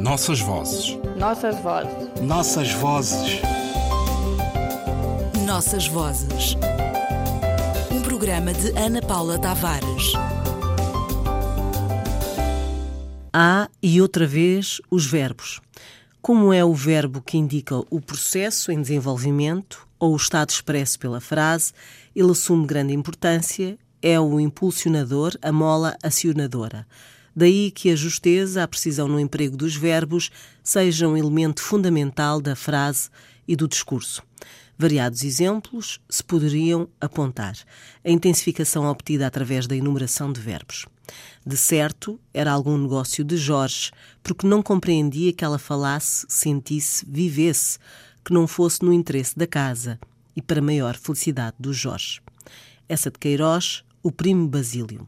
Nossas vozes. Nossas vozes. Nossas vozes. Nossas vozes. Um programa de Ana Paula Tavares. Há e outra vez os verbos. Como é o verbo que indica o processo em desenvolvimento ou o estado expresso pela frase, ele assume grande importância, é o impulsionador, a mola acionadora. Daí que a justeza, a precisão no emprego dos verbos seja um elemento fundamental da frase e do discurso. Variados exemplos se poderiam apontar. A intensificação obtida através da enumeração de verbos. De certo, era algum negócio de Jorge, porque não compreendia que ela falasse, sentisse, vivesse, que não fosse no interesse da casa e para maior felicidade do Jorge. Essa de Queiroz, o primo Basílio.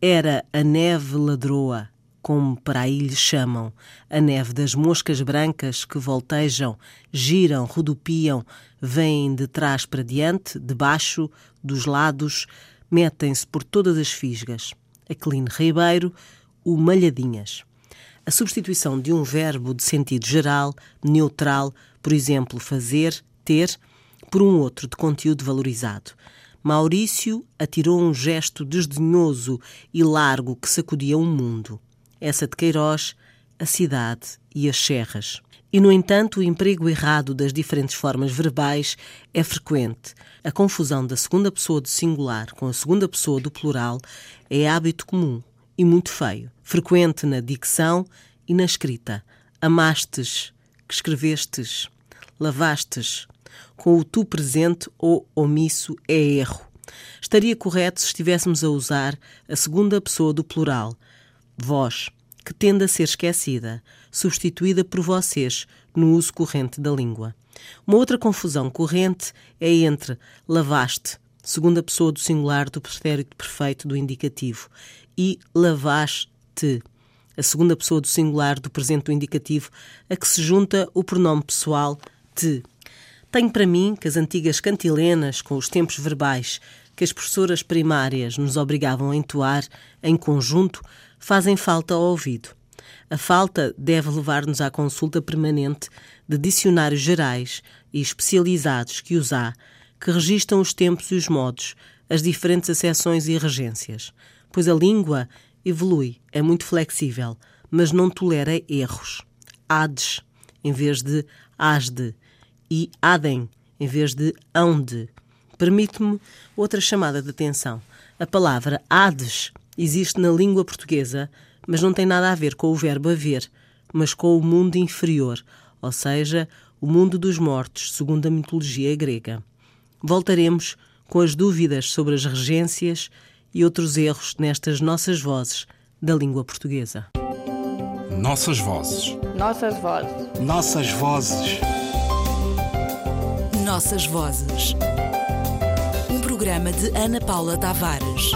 Era a neve ladroa, como para aí lhe chamam, a neve das moscas brancas que voltejam, giram, rodopiam, vêm de trás para diante, de baixo, dos lados, metem-se por todas as fisgas. Aquilino Ribeiro, o malhadinhas. A substituição de um verbo de sentido geral, neutral, por exemplo, fazer, ter, por um outro de conteúdo valorizado. Maurício atirou um gesto desdenhoso e largo que sacudia o mundo. Essa de Queiroz, a cidade e as serras. E, no entanto, o emprego errado das diferentes formas verbais é frequente. A confusão da segunda pessoa do singular com a segunda pessoa do plural é hábito comum e muito feio, frequente na dicção e na escrita. Amastes, que escrevestes, lavastes, com o tu presente ou omisso é erro. Estaria correto se estivéssemos a usar a segunda pessoa do plural, vós, que tende a ser esquecida, substituída por vocês no uso corrente da língua. Uma outra confusão corrente é entre lavaste, segunda pessoa do singular do pretérito perfeito do indicativo, e lavaste, a segunda pessoa do singular do presente do indicativo, a que se junta o pronome pessoal te. Tenho para mim que as antigas cantilenas, com os tempos verbais que as professoras primárias nos obrigavam a entoar em conjunto, fazem falta ao ouvido. A falta deve levar-nos à consulta permanente de dicionários gerais e especializados que os há, que registam os tempos e os modos, as diferentes acessões e regências. Pois a língua evolui, é muito flexível, mas não tolera erros. Hades, em vez de asde, e adem, em vez de onde. Permite-me outra chamada de atenção. A palavra Hades existe na língua portuguesa, mas não tem nada a ver com o verbo haver, mas com o mundo inferior, ou seja, o mundo dos mortos, segundo a mitologia grega. Voltaremos com as dúvidas sobre as regências e outros erros nestas nossas vozes da língua portuguesa. Nossas vozes. Nossas vozes. Nossas vozes. Nossas vozes. Um programa de Ana Paula Tavares.